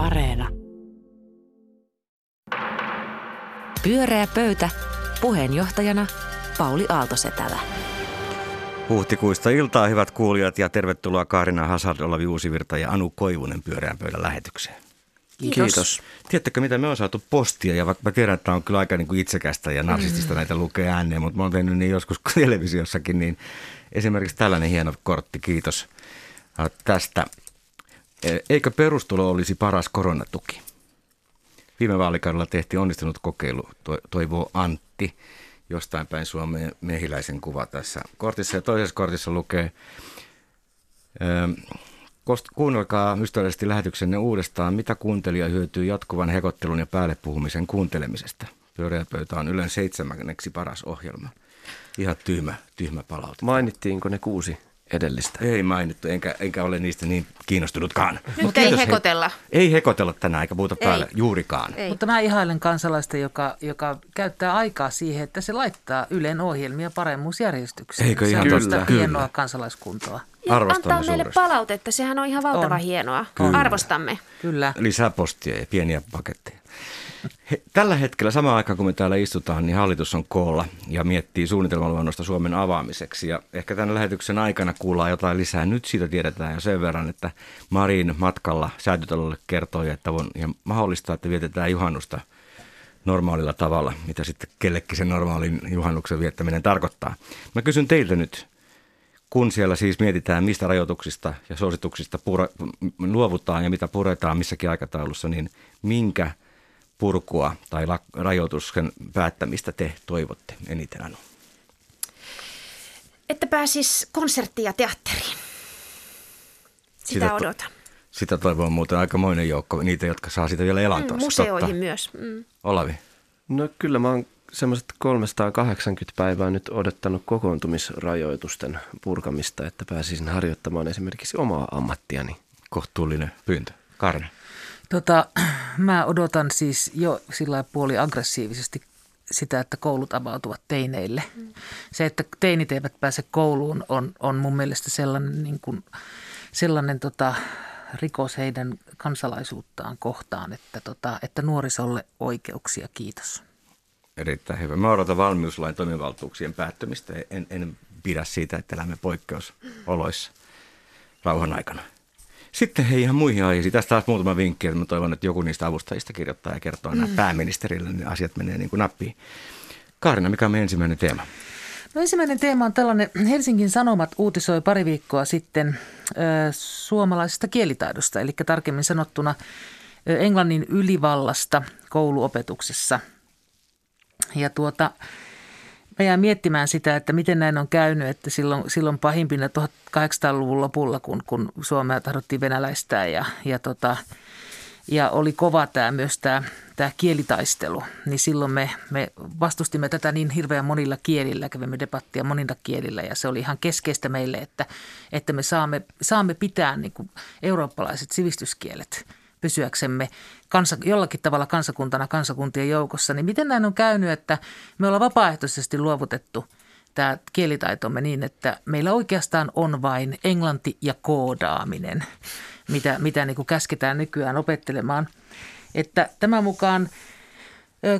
Areena. Pyöreä pöytä. Puheenjohtajana Pauli Aaltosetälä. Huhtikuista iltaa, hyvät kuulijat, ja tervetuloa Kaarina Hazard, Olavi Uusivirta ja Anu Koivunen pyöreän pöydän lähetykseen. Kiitos. Kiitos. Tiedättekö, mitä me on saatu postia, ja vaikka mä tiedän, että on kyllä aika niin kuin itsekästä ja narsistista mm. näitä lukea ääneen, mutta mä oon tehnyt niin joskus televisiossakin, niin esimerkiksi tällainen hieno kortti, kiitos tästä. E, eikö perustulo olisi paras koronatuki? Viime vaalikaudella tehtiin onnistunut kokeilu, toivoo Antti, jostain päin Suomeen mehiläisen kuva tässä kortissa. Ja toisessa kortissa lukee, kuunnelkaa ystävällisesti lähetyksenne uudestaan, mitä kuuntelija hyötyy jatkuvan hekottelun ja päälle puhumisen kuuntelemisesta. Pyöreä pöytä on Ylen seitsemänneksi paras ohjelma. Ihan tyhmä, tyhmä palaute. Mainittiinko ne kuusi edellistä. Ei mainittu, enkä, enkä ole niistä niin kiinnostunutkaan. Nyt Mut ei hekotella. He, ei hekotella tänään eikä puhuta ei. päälle juurikaan. Ei. Mutta mä ihailen kansalaista, joka, joka käyttää aikaa siihen, että se laittaa Ylen ohjelmia paremmuusjärjestykseen. Eikö ihan se on hienoa kansalaiskuntoa. Ja Arvostamme antaa meille palautetta, sehän on ihan valtava on. hienoa. Kyllä. Arvostamme. Kyllä. Lisää postia ja pieniä paketteja. Tällä hetkellä samaan aikaan, kun me täällä istutaan, niin hallitus on koolla ja miettii suunnitelmaluonnosta Suomen avaamiseksi. Ja ehkä tämän lähetyksen aikana kuullaan jotain lisää. Nyt siitä tiedetään jo sen verran, että Marin matkalla säätytalolle kertoi, että on ihan mahdollista, että vietetään juhannusta normaalilla tavalla, mitä sitten kellekin sen normaalin juhannuksen viettäminen tarkoittaa. Mä kysyn teiltä nyt, kun siellä siis mietitään, mistä rajoituksista ja suosituksista pura, luovutaan ja mitä puretaan missäkin aikataulussa, niin minkä – purkua tai rajoituksen päättämistä te toivotte eniten, Anu? Että pääsis konserttiin ja teatteriin. Sitä, sitä odotan. To- sitä toivoo muuten aikamoinen joukko, niitä, jotka saa sitä vielä elantoa. Mm, museoihin Totta. myös. Mm. Olavi? No kyllä mä oon semmoiset 380 päivää nyt odottanut kokoontumisrajoitusten purkamista, että pääsisin harjoittamaan esimerkiksi omaa ammattiani. Kohtuullinen pyyntö. Karne? Tota, mä odotan siis jo sillä puoli aggressiivisesti sitä, että koulut avautuvat teineille. Mm. Se, että teinit eivät pääse kouluun, on, on mun mielestä sellainen, niin kuin, sellainen tota, rikos heidän kansalaisuuttaan kohtaan, että, tota, että nuorisolle oikeuksia. Kiitos. Erittäin hyvä. Mä odotan valmiuslain toimivaltuuksien päättymistä. En, en pidä siitä, että elämme poikkeusoloissa rauhan aikana. Sitten hei ihan muihin aiheisiin. Tästä taas muutama vinkki, että mä toivon, että joku niistä avustajista kirjoittaa ja kertoo mm. nämä pääministerille, niin asiat menee niin kuin nappiin. Kaarina, mikä on meidän ensimmäinen teema? No ensimmäinen teema on tällainen, Helsingin Sanomat uutisoi pari viikkoa sitten ö, suomalaisesta kielitaidosta, eli tarkemmin sanottuna ö, englannin ylivallasta kouluopetuksessa. Ja tuota, Mä jään miettimään sitä, että miten näin on käynyt, että silloin, silloin pahimpina 1800-luvun lopulla, kun, kun Suomea tahdottiin venäläistää ja, ja, tota, ja oli kova tämä myös tämä, tämä kielitaistelu, niin silloin me, me vastustimme tätä niin hirveän monilla kielillä, kävimme debattia monilla kielillä ja se oli ihan keskeistä meille, että, että me saamme, saamme pitää niin kuin eurooppalaiset sivistyskielet – pysyäksemme kansa, jollakin tavalla kansakuntana kansakuntien joukossa, niin miten näin on käynyt, että me ollaan vapaaehtoisesti luovutettu tämä kielitaitomme niin, että meillä oikeastaan on vain englanti ja koodaaminen, mitä, mitä niin kuin käsketään nykyään opettelemaan. Että tämän mukaan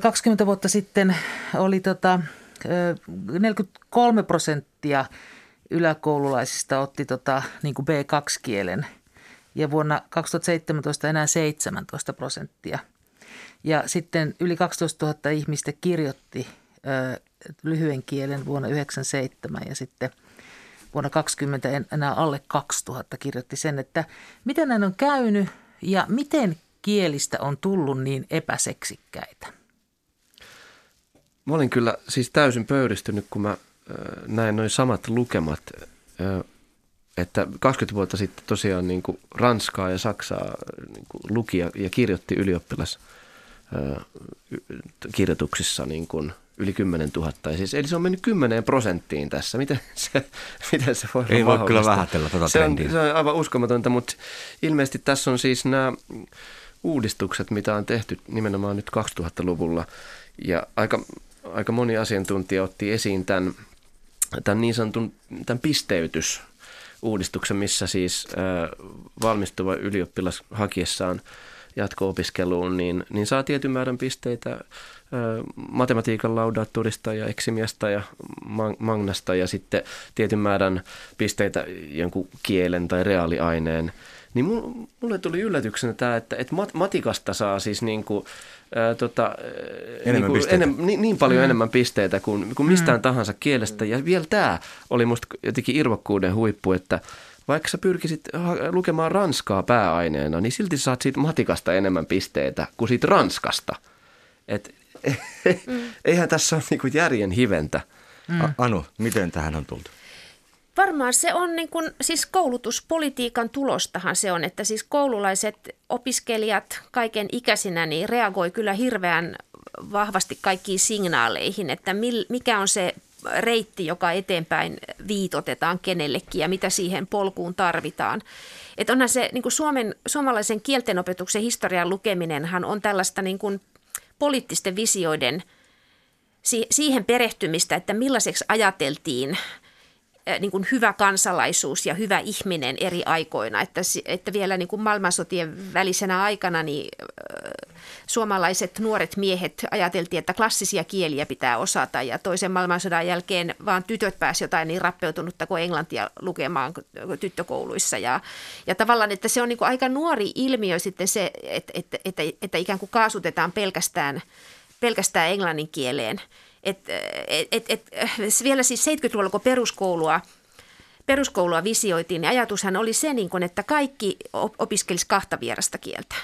20 vuotta sitten oli tota 43 prosenttia yläkoululaisista otti tota, niin kuin B2-kielen – ja vuonna 2017 enää 17 prosenttia. Ja sitten yli 12 000 ihmistä kirjoitti ö, lyhyen kielen vuonna 1997 ja sitten vuonna 2020 enää alle 2000 kirjoitti sen, että miten näin on käynyt ja miten kielistä on tullut niin epäseksikkäitä. Mä olin kyllä siis täysin pöyristynyt, kun mä näin noin samat lukemat että 20 vuotta sitten tosiaan niin kuin Ranskaa ja Saksaa niin kuin luki ja, ja kirjoitti ylioppilas kirjoituksissa niin kuin yli 10 000. Siis, eli se on mennyt 10 prosenttiin tässä. Miten se, miten se voi Ei voi kyllä vähätellä tätä se on, se on aivan uskomatonta, mutta ilmeisesti tässä on siis nämä uudistukset, mitä on tehty nimenomaan nyt 2000-luvulla. Ja aika, aika moni asiantuntija otti esiin tämän, tämän niin sanotun tämän pisteytys uudistuksen, missä siis valmistuva ylioppilas hakiessaan jatko-opiskeluun, niin, niin saa tietyn määrän pisteitä matematiikan laudaattorista ja eksimiasta ja magnasta ja sitten tietyn määrän pisteitä jonkun kielen tai reaaliaineen. Niin mulle tuli yllätyksenä tämä, että, että matikasta saa siis niin kuin, ää, tota, enemmän niin, kuin enem, niin, niin paljon mm. enemmän pisteitä kuin, kuin mistään mm. tahansa kielestä. Ja vielä tämä oli musta jotenkin irvokkuuden huippu, että vaikka sä pyrkisit lukemaan ranskaa pääaineena, niin silti saat siitä matikasta enemmän pisteitä kuin siitä ranskasta. Et, mm. eihän tässä ole niinku järjen hiventä. Mm. Anu, miten tähän on tultu? Varmaan se on niin kuin, siis koulutuspolitiikan tulostahan se on, että siis koululaiset opiskelijat kaiken ikäisinä niin reagoi kyllä hirveän vahvasti kaikkiin signaaleihin, että mikä on se reitti, joka eteenpäin viitotetaan kenellekin ja mitä siihen polkuun tarvitaan. Että onhan se niin kuin Suomen, suomalaisen kieltenopetuksen historian lukeminenhan on tällaista niin kuin poliittisten visioiden siihen perehtymistä, että millaiseksi ajateltiin niin kuin hyvä kansalaisuus ja hyvä ihminen eri aikoina. Että, että vielä niin kuin maailmansotien välisenä aikana niin suomalaiset nuoret miehet ajateltiin, että klassisia kieliä pitää osata ja toisen maailmansodan jälkeen vaan tytöt pääsivät jotain niin rappeutunutta kuin englantia lukemaan tyttökouluissa. Ja, ja tavallaan, että se on niin kuin aika nuori ilmiö sitten se, että, että, että, että ikään kuin kaasutetaan pelkästään, pelkästään englannin kieleen. Et, et, et, et, vielä siis 70-luvulla, kun peruskoulua, peruskoulua visioitiin, niin ajatushan oli se, niin kuin, että kaikki opiskelisi kahta vierasta kieltä.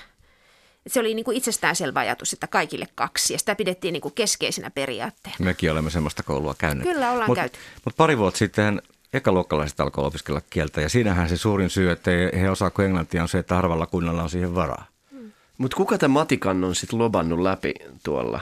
Se oli niin kuin itsestäänselvä ajatus, että kaikille kaksi, ja sitä pidettiin niin kuin keskeisenä periaatteena. Mekin olemme sellaista koulua käyneet. Kyllä, ollaan mut, käyty. Mutta pari vuotta sitten ekaluokkalaiset alkoi opiskella kieltä, ja siinähän se suurin syy, että he osaa kuin englantia, on se, että harvalla kunnalla on siihen varaa. Hmm. Mutta kuka tämä matikan on sitten lobannut läpi tuolla?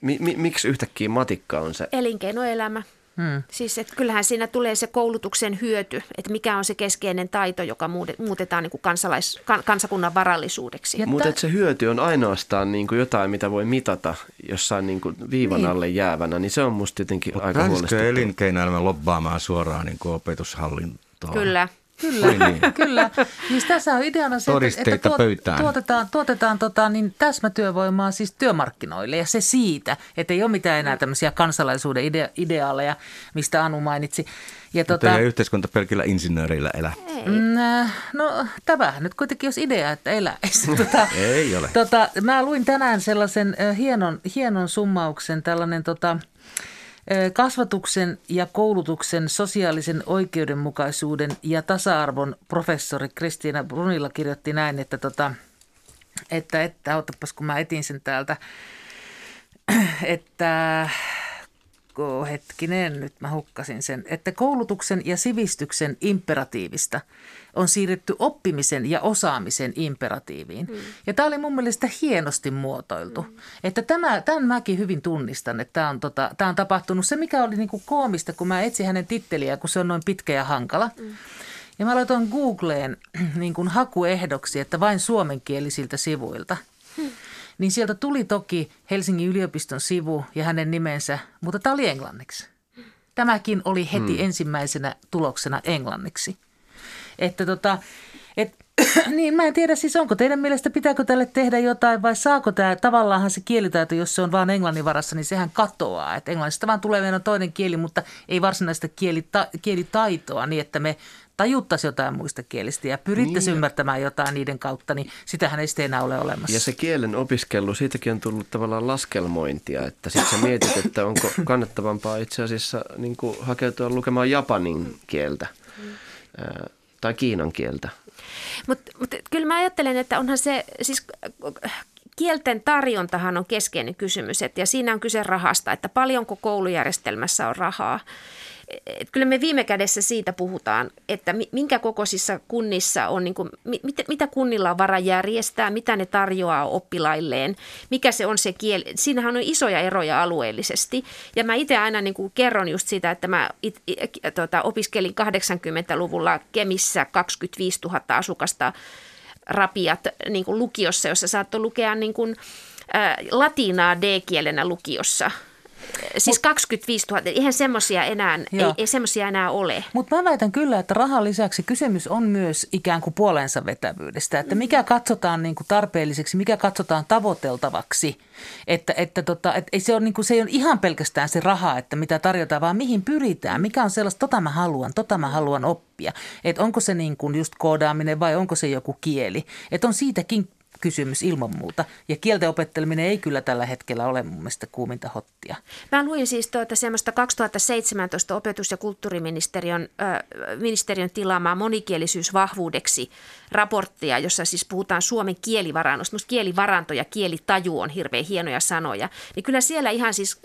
Mi- mi- miksi yhtäkkiä matikka on se? Elinkeinoelämä. Hmm. Siis että kyllähän siinä tulee se koulutuksen hyöty, että mikä on se keskeinen taito, joka muutetaan niin kuin kansalais, kansakunnan varallisuudeksi. Mutta se hyöty on ainoastaan niin kuin jotain, mitä voi mitata jossain niin kuin viivan niin. alle jäävänä, niin se on musta jotenkin Mut aika huolestuttavaa. elinkeinoelämä lobbaamaan suoraan niin kuin opetushallintoon? Kyllä. Kyllä, niin. kyllä. Siis tässä on ideana se, että, että tuot, tuotetaan, tuotetaan tota, niin täsmätyövoimaa siis työmarkkinoille ja se siitä, että ei ole mitään enää tämmöisiä kansalaisuuden idea, ideaaleja, mistä Anu mainitsi. Ja Mutta tota, ei yhteiskunta pelkillä insinööreillä elä. Mm, äh, no tämähän nyt kuitenkin olisi idea, että eläisi. Tota, ei ole. Tota, mä luin tänään sellaisen äh, hienon, hienon summauksen, tällainen tota, Kasvatuksen ja koulutuksen sosiaalisen oikeudenmukaisuuden ja tasa-arvon professori Kristiina Brunilla kirjoitti näin, että, tota, että, että kun mä etin sen täältä, että hetkinen, nyt mä hukkasin sen, että koulutuksen ja sivistyksen imperatiivista on siirretty oppimisen ja osaamisen imperatiiviin. Hmm. Ja tämä oli mun mielestä hienosti muotoiltu. Hmm. Että tämä, tämän mäkin hyvin tunnistan, että tämä on, tota, tämä on tapahtunut. Se, mikä oli niinku koomista, kun mä etsin hänen titteliä, kun se on noin pitkä ja hankala. Hmm. Ja mä laitoin Googleen niin kuin hakuehdoksi, että vain suomenkielisiltä sivuilta. Niin sieltä tuli toki Helsingin yliopiston sivu ja hänen nimensä, mutta tämä oli englanniksi. Tämäkin oli heti hmm. ensimmäisenä tuloksena englanniksi. Että tota, et, niin mä en tiedä siis onko teidän mielestä pitääkö tälle tehdä jotain vai saako tämä tavallaanhan se kielitaito, jos se on vain englannin varassa, niin sehän katoaa. Että englannista vaan tulee meidän toinen kieli, mutta ei varsinaista kielita, kielitaitoa niin, että me tajuttaisi jotain muista kielistä ja pyrittäisi niin. ymmärtämään jotain niiden kautta, niin sitähän ei sitten enää ole olemassa. Ja se kielen opiskelu, siitäkin on tullut tavallaan laskelmointia, että sitten sä mietit, että onko kannattavampaa itse asiassa niin hakeutua lukemaan japanin kieltä mm. tai kiinan kieltä. Mutta mut, kyllä mä ajattelen, että onhan se, siis kielten tarjontahan on keskeinen kysymys, et, ja siinä on kyse rahasta, että paljonko koulujärjestelmässä on rahaa et kyllä me viime kädessä siitä puhutaan, että minkä kokoisissa kunnissa on, niin kuin, mit, mitä kunnilla on vara järjestää, mitä ne tarjoaa oppilailleen, mikä se on se kieli. Siinähän on isoja eroja alueellisesti. Ja mä itse aina niin kuin kerron just sitä, että mä it, it, tota, opiskelin 80-luvulla Kemissä 25 000 asukasta rapiat niin kuin lukiossa, jossa saattoi lukea niin kuin, ä, latinaa D-kielenä lukiossa – Siis 25 000, eihän semmoisia enää, ei, ei semmoisia enää ole. Mutta mä väitän kyllä, että rahan lisäksi kysymys on myös ikään kuin puolensa vetävyydestä, että mikä katsotaan niin kuin tarpeelliseksi, mikä katsotaan tavoiteltavaksi. Että, että tota, et ei se, ole, niin kuin, se ei ole ihan pelkästään se raha, että mitä tarjotaan, vaan mihin pyritään, mikä on sellaista, tota mä haluan, tota mä haluan oppia. Että onko se niin kuin just koodaaminen vai onko se joku kieli. Että on siitäkin kysymys ilman muuta. Ja kielten opetteleminen ei kyllä tällä hetkellä ole mun mielestä kuuminta hottia. Mä luin siis tuota semmoista 2017 opetus- ja kulttuuriministeriön ö, ministeriön tilaamaa monikielisyysvahvuudeksi raporttia, jossa siis puhutaan Suomen kielivarannosta. Musta kielivaranto ja kielitaju on hirveän hienoja sanoja. Niin kyllä siellä ihan siis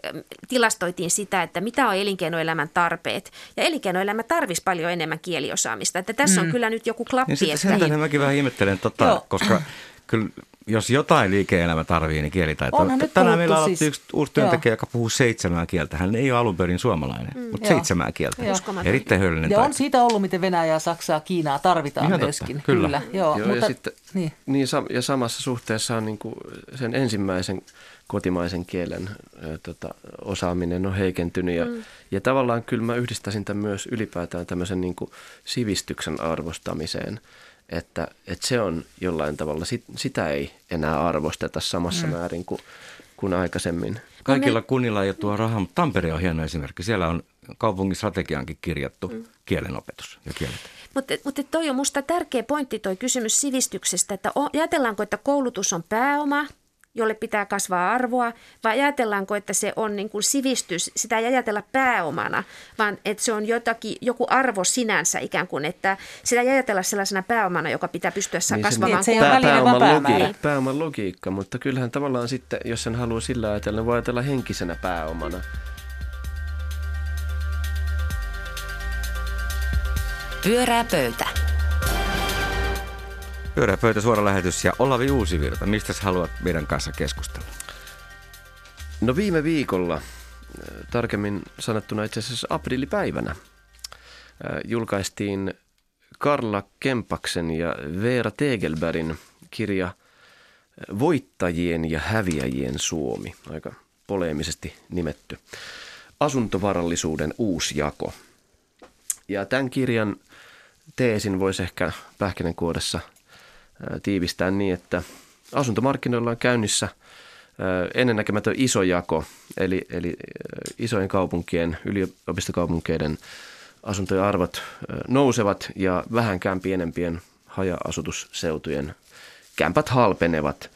tilastoitiin sitä, että mitä on elinkeinoelämän tarpeet. Ja elinkeinoelämä tarvisi paljon enemmän kieliosaamista. Että tässä on kyllä nyt joku klappi. Niin sitten että- sen tähden mäkin vähän ihmettelen, tota, koska kyllä jos jotain liike-elämä tarvii, niin kielitaito. Onhan Tänään meillä aloitti siis- yksi uusi työntekijä, joka puhuu seitsemää kieltä. Hän ei ole alun perin suomalainen, mm, mutta Joo. seitsemää kieltä. Joo. Erittäin hyödyllinen Ja taito. on siitä ollut, miten Venäjää, Saksaa, Kiinaa tarvitaan Ihan totta, myöskin. kyllä. Joo, Joo, mutta, ja, sitten, niin. niin. Niin, ja samassa suhteessa on niin kuin sen ensimmäisen kotimaisen kielen ö, tota, osaaminen on heikentynyt. Ja, mm. ja tavallaan kyllä mä yhdistäisin tämän myös ylipäätään tämmöisen niin kuin sivistyksen arvostamiseen, että, että se on jollain tavalla, sit, sitä ei enää arvosteta samassa mm. määrin kuin, kuin aikaisemmin. Kaikilla kunnilla ei ole tuo rahaa, mutta Tampere on hieno esimerkki. Siellä on kaupungin strategiaankin kirjattu mm. kielenopetus ja kielet. Mutta, mutta toi on musta tärkeä pointti toi kysymys sivistyksestä, että ajatellaanko, että koulutus on pääoma, jolle pitää kasvaa arvoa, vai ajatellaanko, että se on niin kuin sivistys, sitä ei ajatella pääomana, vaan että se on jotakin, joku arvo sinänsä ikään kuin, että sitä ei ajatella sellaisena pääomana, joka pitää pystyä niin kasvamaan. Niin, että se vaan pääoman, päämäärä. logiikka, pääoman logiikka, mutta kyllähän tavallaan sitten, jos sen haluaa sillä ajatella, niin voi ajatella henkisenä pääomana. Pyörää pöytä. Pyörä pöytä, suora lähetys ja Olavi Uusivirta. Mistä sä haluat meidän kanssa keskustella? No viime viikolla, äh, tarkemmin sanottuna itse asiassa aprillipäivänä, äh, julkaistiin Karla Kempaksen ja Veera Tegelbergin kirja äh, Voittajien ja häviäjien Suomi, aika poleemisesti nimetty. Asuntovarallisuuden uusjako. Ja tämän kirjan teesin voisi ehkä pähkinänkuoressa tiivistää niin, että asuntomarkkinoilla on käynnissä ennennäkemätön iso jako, eli, eli isojen kaupunkien, yliopistokaupunkeiden asuntojen arvot nousevat ja vähänkään pienempien haja-asutusseutujen kämpät halpenevat.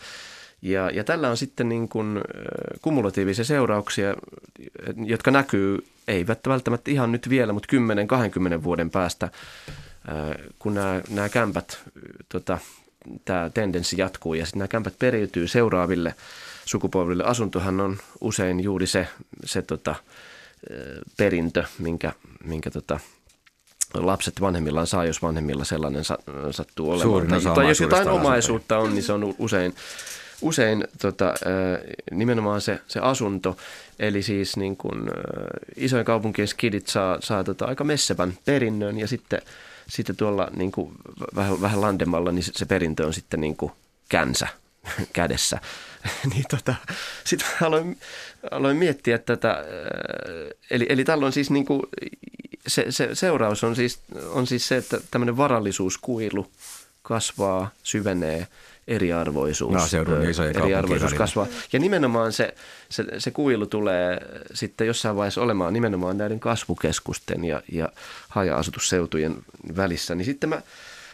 Ja, ja tällä on sitten niin kuin kumulatiivisia seurauksia, jotka näkyy, eivät välttämättä ihan nyt vielä, mutta 10-20 vuoden päästä, kun nämä, nämä kämpät, tota, tämä tendenssi jatkuu ja sitten nämä kämpät periytyy seuraaville sukupolville. Asuntohan on usein juuri se, se tota, perintö, minkä, minkä tota, lapset vanhemmillaan saa, jos vanhemmilla sellainen sa- sattuu olemaan. Suurin Tai, osa tai jos jotain omaisuutta on, niin se on usein, usein tota, nimenomaan se, se asunto. Eli siis niin kuin, ö, isojen kaupunkien skidit saa, saa tota, aika messevän perinnön ja sitten, sitten tuolla niin kuin, vähän, vähän landemalla niin se, se perintö on sitten niin kuin känsä kädessä. niin tota, sitten aloin, aloin miettiä tätä, ö, eli, eli tällöin siis niin kuin, se, se seuraus on siis, on siis se, että tämmöinen varallisuuskuilu kasvaa, syvenee, eriarvoisuus, Maaseudun isojen kaupunkien eriarvoisuus kasvaa. Ja nimenomaan se, se, se kuilu tulee sitten jossain vaiheessa olemaan nimenomaan näiden kasvukeskusten ja, ja haja-asutusseutujen välissä. Niin sitten mä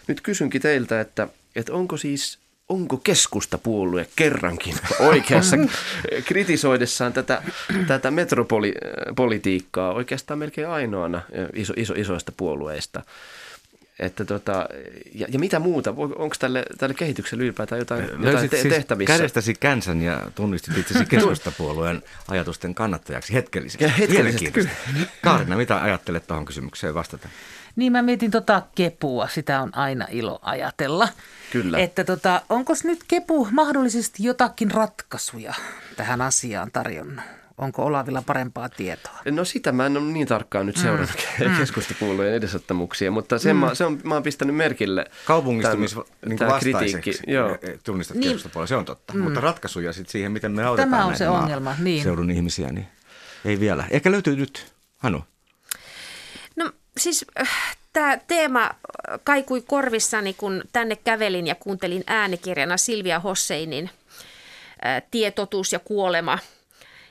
nyt kysynkin teiltä, että, että onko siis onko keskustapuolue kerrankin oikeassa kritisoidessaan tätä, tätä metropolitiikkaa oikeastaan melkein ainoana iso, iso, isoista puolueista. Että tota, ja, ja mitä muuta? Onko tälle, tälle kehitykselle ylipäätään jotain, jotain Löysit te- siis tehtävissä? kädestäsi känsän ja tunnistit itsesi keskustapuolueen ajatusten kannattajaksi hetkellisesti. Ja hetkellisesti, Mielenkiintoista. Kaarina, mitä ajattelet tuohon kysymykseen vastata? Niin mä mietin tota kepua, sitä on aina ilo ajatella. Kyllä. Että tota, onko nyt kepu mahdollisesti jotakin ratkaisuja tähän asiaan tarjonnut? Onko Olavilla parempaa tietoa? No sitä mä en ole niin tarkkaan nyt seurannut mm. keskustapuolueen edesottamuksia, mutta sen mm. mä, se on, mä oon pistänyt merkille. Kaupungistumis tämän- niin Joo. tunnistat Niin. keskustapuolella, se on totta. Mm. Mutta ratkaisuja sit siihen, miten me autetaan Tämä on se ongelma, niin. seudun ihmisiä. Niin. Ei vielä. Ehkä löytyy nyt. Hanu. No siis äh, tämä teema kaikui korvissani, kun tänne kävelin ja kuuntelin äänikirjana Silvia Hosseinin äh, Tietotuus ja kuolema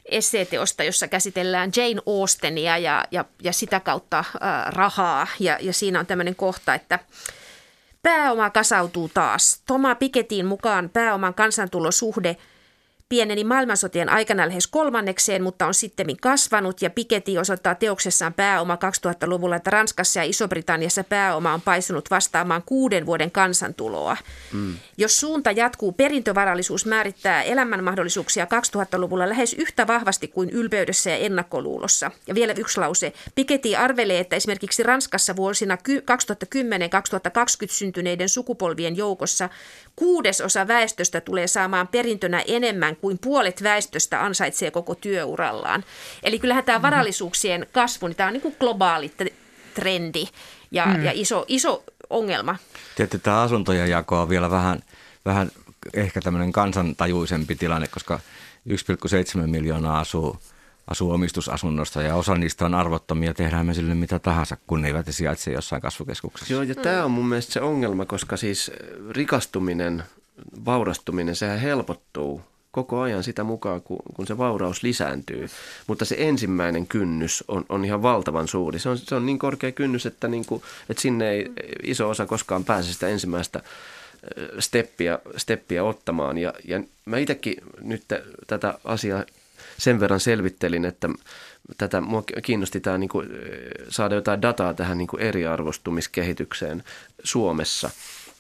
esseeteosta, jossa käsitellään Jane Austenia ja, ja, ja sitä kautta äh, rahaa. Ja, ja siinä on tämmöinen kohta, että pääoma kasautuu taas. Toma Piketin mukaan pääoman kansantulosuhde – pieneni maailmansotien aikana lähes kolmannekseen, mutta on sitten kasvanut ja Piketty osoittaa teoksessaan pääoma 2000-luvulla, että Ranskassa ja Iso-Britanniassa pääoma on paisunut vastaamaan kuuden vuoden kansantuloa. Mm. Jos suunta jatkuu, perintövarallisuus määrittää elämänmahdollisuuksia 2000-luvulla lähes yhtä vahvasti kuin ylpeydessä ja ennakkoluulossa. Ja vielä yksi lause. Piketty arvelee, että esimerkiksi Ranskassa vuosina 2010-2020 syntyneiden sukupolvien joukossa kuudesosa väestöstä tulee saamaan perintönä enemmän kuin puolet väestöstä ansaitsee koko työurallaan. Eli kyllähän tämä mm-hmm. varallisuuksien kasvu, niin tämä on niin kuin globaali trendi ja, mm. ja iso, iso ongelma. Tietysti tämä asuntojen jako on vielä vähän, vähän ehkä tämmöinen kansantajuisempi tilanne, koska 1,7 miljoonaa asuu, asuu omistusasunnosta ja osa niistä on arvottomia. Tehdään me sille mitä tahansa, kun ne eivät sijaitse jossain kasvukeskuksessa. Joo, ja mm. tämä on mun mielestä se ongelma, koska siis rikastuminen, vaurastuminen, sehän helpottuu koko ajan sitä mukaan, kun, kun se vauraus lisääntyy. Mutta se ensimmäinen kynnys on, on ihan valtavan suuri. Se on, se on niin korkea kynnys, että, niin kuin, että sinne ei iso osa koskaan pääse sitä ensimmäistä steppiä, steppiä ottamaan. Ja, ja mä itsekin nyt tätä asiaa sen verran selvittelin, että tätä mua kiinnosti tämä niin kuin, saada jotain dataa tähän niin kuin eriarvostumiskehitykseen Suomessa.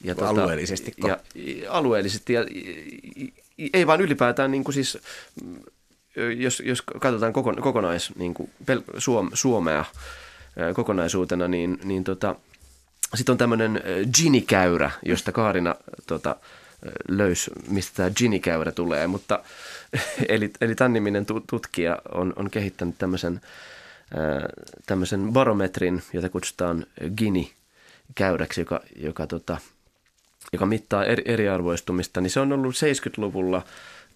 Ja tuota, alueellisesti. Ja, alueellisesti ja ei vaan ylipäätään niin kuin siis, jos, jos katsotaan kokonais, niin kuin pel, Suom, Suomea kokonaisuutena, niin, niin tota, sitten on tämmöinen Gini-käyrä, josta Kaarina tota, löys, mistä tämä Gini-käyrä tulee, mutta eli, eli tämän niminen tutkija on, on kehittänyt tämmöisen, tämmöisen barometrin, jota kutsutaan Gini-käyräksi, joka, joka tota, joka mittaa eri, eriarvoistumista, niin se on ollut 70-luvulla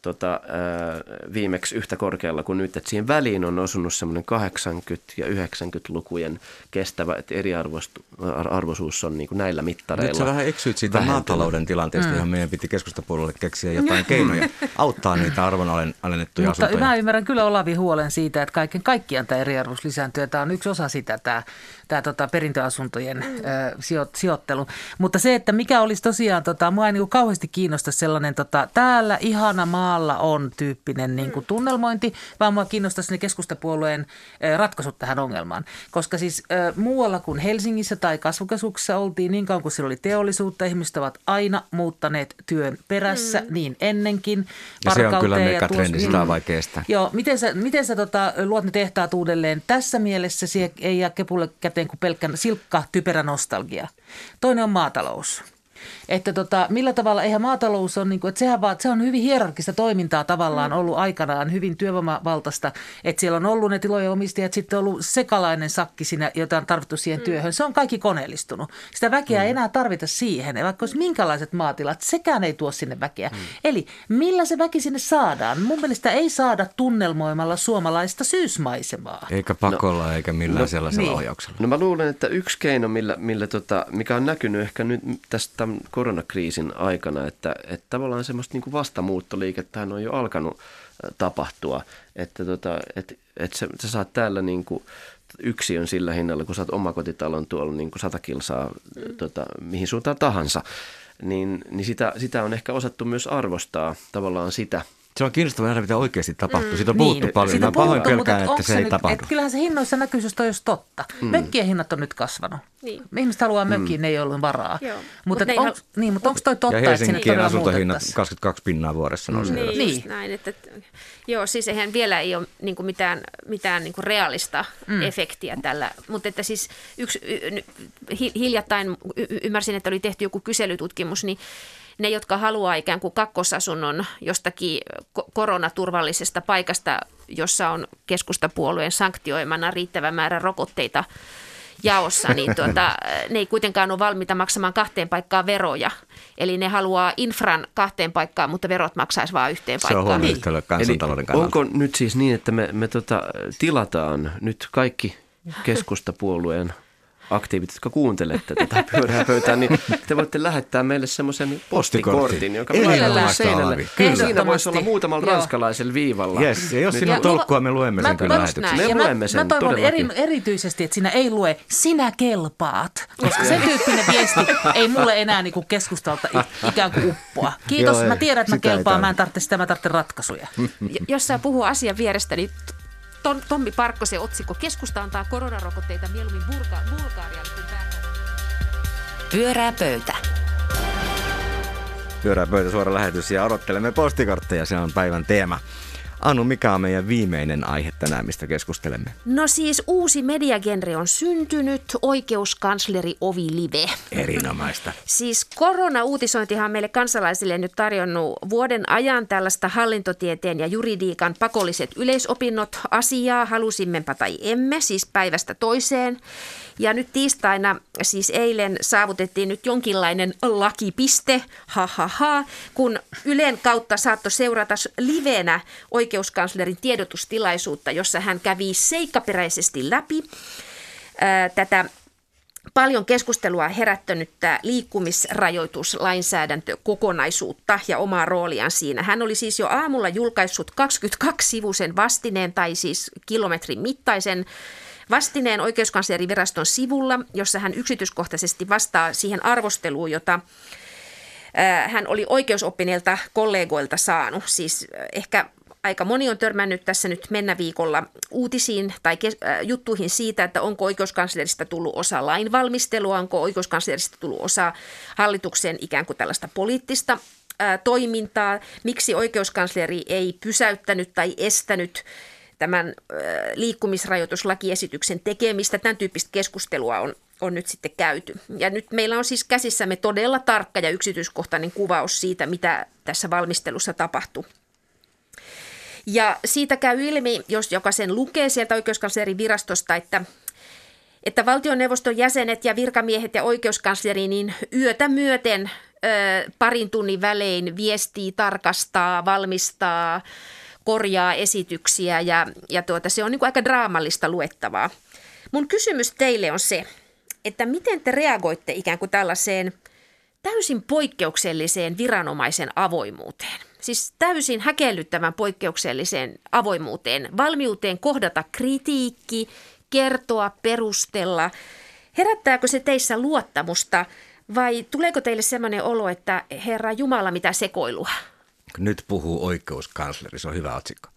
tota, ää, viimeksi yhtä korkealla kuin nyt. Että siihen väliin on osunut semmoinen 80- ja 90-lukujen kestävä, että eriarvoisuus on niin kuin näillä mittareilla. Nyt sä vähän eksyit siitä vähentynyt. maatalouden tilanteesta, mm. johon meidän piti keskustapuolelle keksiä jotain keinoja auttaa niitä arvon alennettuja Mutta asuntoja. mä ymmärrän kyllä Olavi huolen siitä, että kaiken kaikkiaan tämä eriarvoisuus lisääntyy. Tämä on yksi osa sitä, tämä, tämä tota, perintöasuntojen mm. ö, sijoittelu. Mutta se, että mikä olisi tosiaan, tota, mua ei niin kauheasti kiinnosta sellainen tota, täällä ihana maalla on tyyppinen niin kuin tunnelmointi, vaan mua kiinnostaisi ne keskustapuolueen ratkaisut tähän ongelmaan. Koska siis muualla kuin Helsingissä tai kasvukeskuksessa oltiin niin kauan kuin siellä oli teollisuutta, ihmiset ovat aina muuttaneet työn perässä, mm. niin ennenkin. Ja se on kyllä megatrendi, sitä on vaikea estää. Joo, miten sä, miten sä tota, luot ne tehtaat uudelleen? Tässä mielessä siihen ei jää kepulle käteen kuin pelkkä silkka, typerä nostalgia. Toinen on maatalous. Että tota, millä tavalla, eihän maatalous on, niin kuin, että sehän vaan, se on hyvin hierarkista toimintaa tavallaan ollut aikanaan, hyvin työvoimavaltaista, että siellä on ollut ne tilojen omistajat, sitten on ollut sekalainen sakki siinä, jota on tarvittu siihen mm. työhön. Se on kaikki koneellistunut. Sitä väkeä mm. ei enää tarvita siihen, vaikka olisi minkälaiset maatilat, sekään ei tuo sinne väkeä. Mm. Eli millä se väki sinne saadaan? Mun mielestä ei saada tunnelmoimalla suomalaista syysmaisemaa. Eikä pakolla no, eikä millään no, sellaisella niin. ohjauksella. No mä luulen, että yksi keino, millä, millä tota, mikä on näkynyt ehkä nyt tästä koronakriisin aikana, että, että tavallaan semmoista niin kuin vastamuuttoliikettä on jo alkanut tapahtua, että tota, että, että sä, sä saat täällä niin kuin yksi on sillä hinnalla, kun saat omakotitalon tuolla niin kuin sata kilsaa mm. tota, mihin suuntaan tahansa, niin, niin sitä, sitä on ehkä osattu myös arvostaa tavallaan sitä – se on kiinnostavaa nähdä, mitä oikeasti tapahtuu. Mm. Siitä on puhuttu niin, paljon. Mä pahoin pelkään, että se, se ei nyt, tapahdu. Et kyllähän se hinnoissa näkyy, jos toi olisi totta. Mm. Mökkien hinnat on nyt kasvanut. Niin. Ihmiset haluaa mm. mökkiin, ne ei ollut varaa. Joo. Mutta Mut on, niin, mutta onko toi totta, ja että sinne asuntohinnat 22 pinnaa vuodessa nousi. Mm. Niin, niin. näin. Että, joo, siis eihän vielä ei ole niin kuin mitään, mitään niin kuin realista mm. efektiä tällä. Mutta että siis yksi, hiljattain ymmärsin, että oli tehty joku kyselytutkimus, niin ne, jotka haluaa ikään kuin kakkosasunnon jostakin koronaturvallisesta paikasta, jossa on keskustapuolueen sanktioimana riittävä määrä rokotteita jaossa, niin tuota, ne ei kuitenkaan ole valmiita maksamaan kahteen paikkaan veroja. Eli ne haluaa infran kahteen paikkaan, mutta verot maksaisi vain yhteen paikkaan. Se on huono yhtälö kansantalouden kannalta. Onko nyt siis niin, että me, me tota, tilataan nyt kaikki keskustapuolueen aktiivit, jotka kuuntelette tätä pyörää pöytää, niin te voitte lähettää meille semmoisen postikortin, jonka me laitamme seinälle. Siinä voisi olla muutamalla Joo. ranskalaisella viivalla. Yes, ja jos siinä on tolkkua, me luemme sen kyllä lähetyksessä. Me luemme sen Mä toivon eri, erityisesti, että siinä ei lue sinä kelpaat, koska sen tyyppinen viesti ei mulle enää niin kuin keskustalta ikään kuin uppoa. Kiitos, Joo, mä tiedän, että mä kelpaan, mä en tarvitse sitä, mä tarvitsen ratkaisuja. Jos sä puhuu asian vierestä, niin Tom, Tommi Parkkosen otsikko Keskusta antaa koronarokotteita mieluummin Bulga- Bulgarialle kuin Pyörää pöytä. Pyörää pöytä suora lähetys ja odottelemme postikortteja, se on päivän teema. Anu, mikä on meidän viimeinen aihe tänään, mistä keskustelemme? No siis uusi mediagenre on syntynyt, oikeuskansleri Ovi Live. Erinomaista. Siis korona-uutisointihan on meille kansalaisille nyt tarjonnut vuoden ajan tällaista hallintotieteen ja juridiikan pakolliset yleisopinnot asiaa, halusimmepa tai emme, siis päivästä toiseen. Ja nyt tiistaina, siis eilen saavutettiin nyt jonkinlainen lakipiste, ha, ha, ha kun Ylen kautta saattoi seurata livenä oikeuskanslerin tiedotustilaisuutta, jossa hän kävi seikkaperäisesti läpi ää, tätä paljon keskustelua herättänyttä liikkumisrajoituslainsäädäntökokonaisuutta ja omaa rooliaan siinä. Hän oli siis jo aamulla julkaissut 22-sivuisen vastineen tai siis kilometrin mittaisen vastineen oikeuskansleri-viraston sivulla, jossa hän yksityiskohtaisesti vastaa siihen arvosteluun, jota hän oli oikeusoppineilta kollegoilta saanut. Siis ehkä aika moni on törmännyt tässä nyt mennä viikolla uutisiin tai kes- juttuihin siitä, että onko oikeuskanslerista tullut osa lainvalmistelua, onko oikeuskanslerista tullut osa hallituksen ikään kuin tällaista poliittista toimintaa, miksi oikeuskansleri ei pysäyttänyt tai estänyt tämän liikkumisrajoituslakiesityksen tekemistä. Tämän tyyppistä keskustelua on, on nyt sitten käyty. Ja nyt meillä on siis käsissämme todella tarkka ja yksityiskohtainen kuvaus siitä, mitä tässä valmistelussa tapahtui. Ja siitä käy ilmi, jos joka sen lukee sieltä oikeuskanslerin virastosta, että että valtioneuvoston jäsenet ja virkamiehet ja oikeuskansleri niin yötä myöten ö, parin tunnin välein viestii, tarkastaa, valmistaa, korjaa esityksiä ja, ja tuota, se on niin kuin aika draamallista luettavaa. Mun kysymys teille on se, että miten te reagoitte ikään kuin tällaiseen täysin poikkeukselliseen viranomaisen avoimuuteen? Siis täysin häkellyttävän poikkeukselliseen avoimuuteen, valmiuteen kohdata kritiikki, kertoa, perustella. Herättääkö se teissä luottamusta vai tuleeko teille sellainen olo, että Herra Jumala, mitä sekoilua? Nyt puhuu oikeuskansleri, se on hyvä otsikko.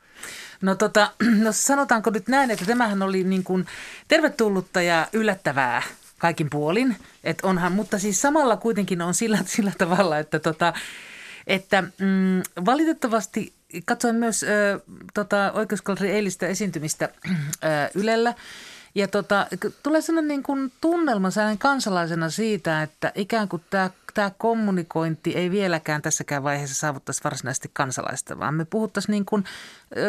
No, tota, no sanotaanko nyt näin, että tämähän oli niin kuin tervetullutta ja yllättävää kaikin puolin. Et onhan, mutta siis samalla kuitenkin on sillä, sillä tavalla, että, tota, että mm, valitettavasti katsoin myös ö, tota, oikeuskansleri eilistä esiintymistä ö, Ylellä – ja tota, tulee sellainen niin kuin tunnelma sellainen kansalaisena siitä, että ikään kuin tämä, tämä kommunikointi ei vieläkään tässäkään vaiheessa saavuttaisi varsinaisesti kansalaista, vaan me puhuttaisiin niin kuin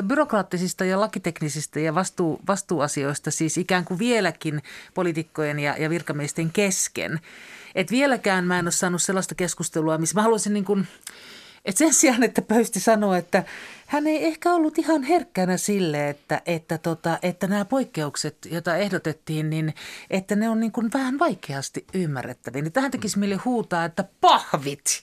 byrokraattisista ja lakiteknisistä ja vastuu, vastuuasioista siis ikään kuin vieläkin poliitikkojen ja, ja virkamiesten kesken. Et vieläkään mä en ole saanut sellaista keskustelua, missä mä haluaisin niin kuin, että sen sijaan, että Pöysti sanoo, että hän ei ehkä ollut ihan herkkänä sille, että, että, tota, että nämä poikkeukset, joita ehdotettiin, niin että ne on niin kuin vähän vaikeasti ymmärrettäviä. Niin tähän tekisi mieli huutaa, että pahvit!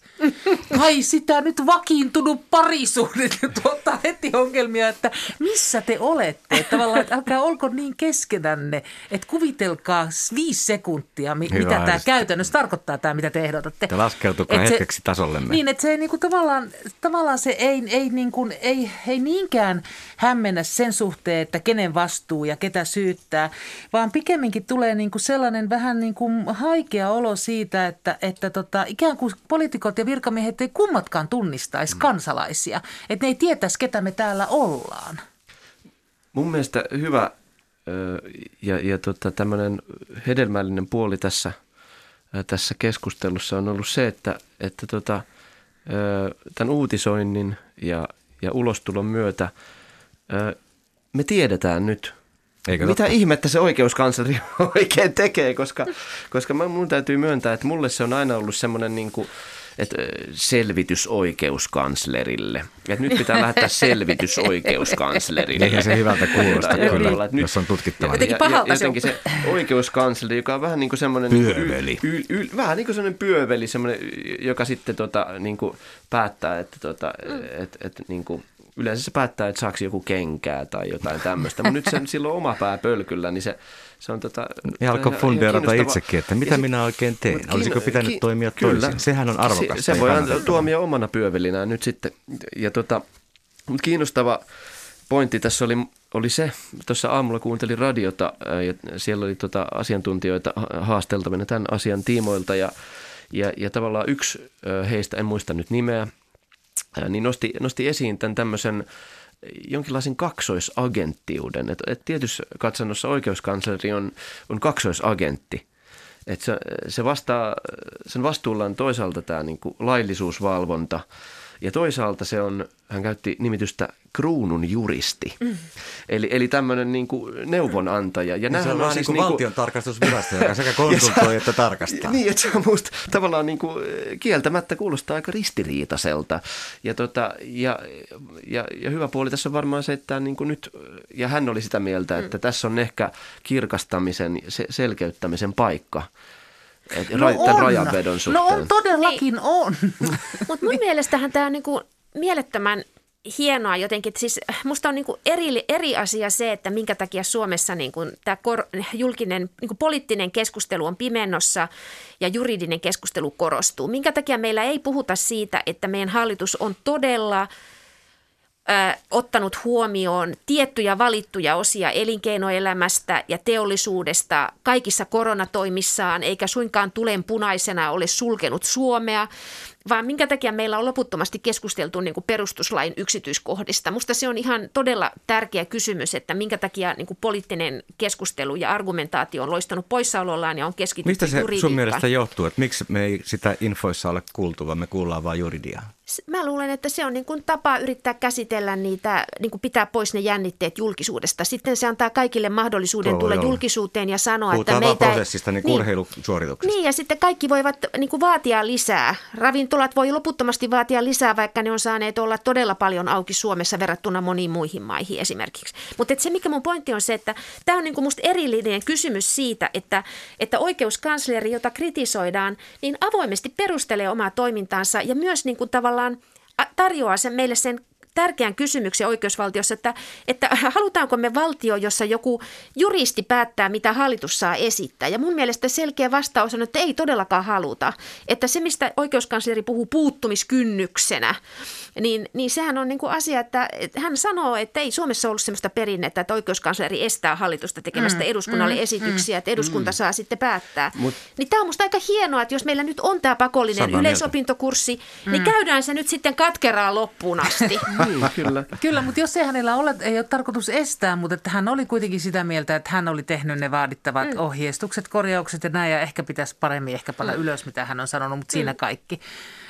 Kai sitä nyt vakiintunut parisuhde tuottaa heti ongelmia, että missä te olette? Että tavallaan, että älkää olko niin keskenänne, että kuvitelkaa viisi sekuntia, mi- mitä tämä käytännössä tarkoittaa, tämä mitä te ehdotatte. Te laskeutukaa hetkeksi tasollemme. Niin, että se ei niin kuin, tavallaan, tavallaan se ei, ei, niin kuin, ei ei, ei niinkään hämmennä sen suhteen, että kenen vastuu ja ketä syyttää, vaan pikemminkin tulee niin kuin sellainen vähän niin kuin haikea olo siitä, että, että tota, ikään kuin poliitikot ja virkamiehet ei kummatkaan tunnistaisi mm. kansalaisia, että ne ei tietäisi, ketä me täällä ollaan. Mun mielestä hyvä ja, ja tota, tämmöinen hedelmällinen puoli tässä, tässä keskustelussa on ollut se, että, että tota, tämän uutisoinnin ja, ja ulostulon myötä me tiedetään nyt Eikö mitä totta? ihmettä se oikeuskansleri oikein tekee, koska, koska mä, mun täytyy myöntää, että mulle se on aina ollut semmoinen niin kuin, että selvitys oikeuskanslerille. Että nyt pitää lähettää selvitys oikeuskanslerille. Eihän se hyvältä kuulosta Ja kyllä, että nyt- jos on tutkittava. Jotenkin pahalta se jotenkin se oikeuskansleri, joka on vähän niin kuin semmoinen... Pyöveli. Yl, yl, yl, vähän niin kuin semmoinen pyöveli, semmoinen, joka sitten tota, niin kuin päättää, että tota, Mm. et, et, niin kuin, yleensä se päättää, että saako joku kenkää tai jotain tämmöistä. Mutta nyt se silloin oma pää pölkyllä, niin se, se on tota... Ja alkoi fundeerata itsekin, että mitä sit- minä oikein teen. Mut Olisiko kiin- pitänyt ki- toimia kyllä. toisin? Sehän on arvokasta. Se, se voi tuomia omana pyövelinään nyt sitten. Ja tota, mutta kiinnostava pointti tässä oli, oli se, tuossa aamulla kuuntelin radiota ää, ja siellä oli tota asiantuntijoita ha- haasteltavina tämän asian tiimoilta ja, ja, ja tavallaan yksi ää, heistä, en muista nyt nimeä, ää, niin nosti, nosti esiin tämän tämmöisen jonkinlaisen kaksoisagenttiuden. Et, et tietyssä katsannossa oikeuskansleri on, on kaksoisagentti. Et se, se vastaa, sen vastuulla on toisaalta tämä niinku laillisuusvalvonta ja toisaalta se on, hän käytti nimitystä kruunun juristi. Mm. Eli, eli tämmöinen niinku neuvonantaja. Ja Niin se nämähän on vähän niin kuin niinku- valtion tarkastusvirasto, joka sekä konsultoi että tarkastaa. niin, että se on musta tavallaan niin kuin kieltämättä kuulostaa aika ristiriitaiselta. Ja, tota, ja, ja, ja hyvä puoli tässä on varmaan se, että niin kuin nyt, ja hän oli sitä mieltä, että tässä on ehkä kirkastamisen, se, selkeyttämisen paikka. Et no ra- tämän rajanvedon suhteen. No on, todellakin niin. on. Mutta mun mielestähän tämä on niinku mielettömän hienoa jotenkin. että Siis musta on niinku eri, eri asia se, että minkä takia Suomessa niinku tämä kor, julkinen niinku poliittinen keskustelu on pimennossa ja juridinen keskustelu korostuu. Minkä takia meillä ei puhuta siitä, että meidän hallitus on todella ottanut huomioon tiettyjä valittuja osia elinkeinoelämästä ja teollisuudesta kaikissa koronatoimissaan, eikä suinkaan tulen punaisena ole sulkenut Suomea, vaan minkä takia meillä on loputtomasti keskusteltu niin kuin perustuslain yksityiskohdista. Musta se on ihan todella tärkeä kysymys, että minkä takia niin kuin poliittinen keskustelu ja argumentaatio on loistanut poissaolollaan ja on keskitytty Mistä se sun juridiikkaan. mielestä johtuu, että miksi me ei sitä infoissa ole kuultu, vaan me kuullaan vain juridiaa? Mä luulen, että se on niin kuin tapa yrittää käsitellä niitä, niin kuin pitää pois ne jännitteet julkisuudesta. Sitten se antaa kaikille mahdollisuuden Tuo tulla olla. julkisuuteen ja sanoa, Puhutaan että meitä... prosessista, niin kuin urheilusuorituksista. Niin, ja sitten kaikki voivat niin kuin vaatia lisää. Ravintolat voi loputtomasti vaatia lisää, vaikka ne on saaneet olla todella paljon auki Suomessa verrattuna moniin muihin maihin esimerkiksi. Mutta se, mikä mun pointti on se, että tämä on niin kuin musta erillinen kysymys siitä, että, että oikeuskansleri, jota kritisoidaan, niin avoimesti perustelee omaa toimintaansa ja myös niin kuin tavallaan a- tarjoaa sen meille sen tärkeän kysymyksen oikeusvaltiossa, että, että halutaanko me valtio, jossa joku juristi päättää, mitä hallitus saa esittää. Ja mun mielestä selkeä vastaus on, että ei todellakaan haluta. Että se, mistä oikeuskansleri puhuu puuttumiskynnyksenä, niin, niin sehän on niin kuin asia, että, että hän sanoo, että ei Suomessa ollut sellaista perinnettä, että oikeuskansleri estää hallitusta tekemästä mm, eduskunnalle mm, esityksiä, että eduskunta mm. saa sitten päättää. Mut- niin tämä on musta aika hienoa, että jos meillä nyt on tämä pakollinen Samaa mieltä. yleisopintokurssi, niin käydään se nyt sitten katkeraan loppuun asti. Niin, kyllä. Kyllä, mutta jos ei hänellä ole, ei ole tarkoitus estää, mutta että hän oli kuitenkin sitä mieltä, että hän oli tehnyt ne vaadittavat mm. ohjeistukset, korjaukset ja näin, ja ehkä pitäisi paremmin ehkä panna mm. ylös, mitä hän on sanonut, mutta siinä kaikki.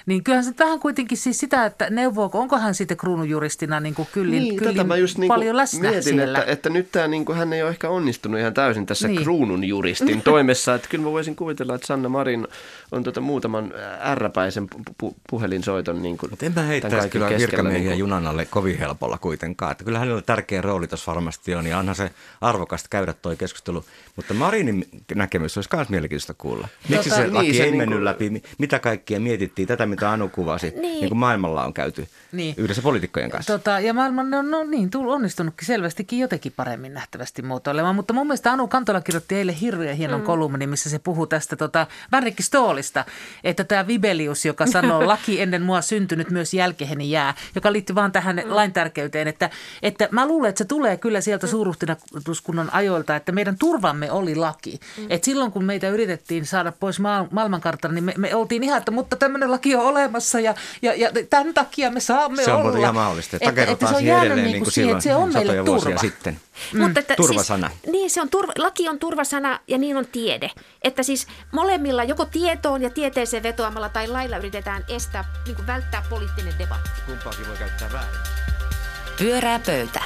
Niin kyllähän se vähän kuitenkin siis sitä, että neuvooko, onko hän sitten kruunujuristina niin kuin kyllin, niin, kyllin tätä mä just niinku paljon läsnä mietin, siellä. Että, että nyt tää niinku, hän ei ole ehkä onnistunut ihan täysin tässä Niin. niin. kruunun juristin toimessa. Että kyllä mä voisin kuvitella, että Sanna Marin on tota muutaman ärräpäisen pu- pu- puhelinsoiton niin kuin Mutta en mä heittäisi kyllä virkamiehiä junan alle kovin helpolla kuitenkaan. Että kyllä hänellä tärkeä rooli tuossa varmasti on ja onhan se arvokasta käydä tuo keskustelu. Mutta Marinin näkemys olisi myös mielenkiintoista kuulla. Miksi Tota, se laki niin, se ei niinku- mennyt läpi? Mi- Mitä kaikkia mietittiin? Tätä, mitä Anu kuvasi, niin, Niin. niin kuin maailmalla on käyty Niin. yhdessä poliitikkojen kanssa. Tota, ja maailman on no niin, tullut onnistunutkin selvästikin jotenkin paremmin nähtävästi muotoilemaan. Mutta mun mielestä Anu Kantola kirjoitti eilen hirveän hienon mm. kolumni, missä se puhuu tästä tota, Värrikki Stoolista, että tämä Vibelius, joka sanoo laki ennen mua syntynyt myös jälkeheni jää, joka liittyy vaan tähän mm. lain tärkeyteen, että, että mä luulen, että se tulee kyllä sieltä mm. suuruhtinaskunnan ajoilta, että meidän turvamme oli laki. Mm. Että silloin kun meitä yritettiin saada pois maa, maailmankartalta, niin me, me oltiin ihan, että mutta tämmöinen laki on olemassa ja, ja, ja tämän takia me saamme se on olla. ihan mahdollista. Että- että Takerrotaan se on jäänyt edelleen niin niin kuin kuin siihen, että se on meille turva. sitten. Mm. Mutta että Turvasana. Siis, niin, se on turva, laki on turvasana ja niin on tiede. Että siis molemmilla joko tietoon ja tieteeseen vetoamalla tai lailla yritetään estää, niin kuin välttää poliittinen debatti. Kumpaakin voi käyttää. Pyörää pöytä.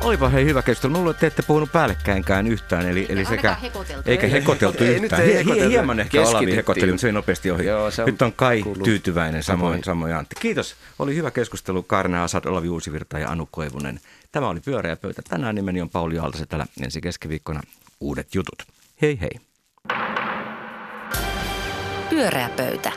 Olipa hei hyvä keskustelu. Mä luulen, että te ette puhunut päällekkäinkään yhtään. Eli, eli sekä, hekoteltu. eikä hekoteltu Ei, yhtään. ei hekoteltu. Hieman ehkä Keskityttiin. hekotteli, mutta se oli nopeasti ohi. Joo, se on Nyt on Kai kuuluu tyytyväinen, samoin, samoin Antti. Kiitos. Oli hyvä keskustelu. Kaarina Asad, Olavi Uusivirta ja Anu Koivunen. Tämä oli Pyöreä pöytä. Tänään nimeni on Pauli Aaltoset. Täällä ensi keskiviikkona uudet jutut. Hei hei. Pyöreä pöytä.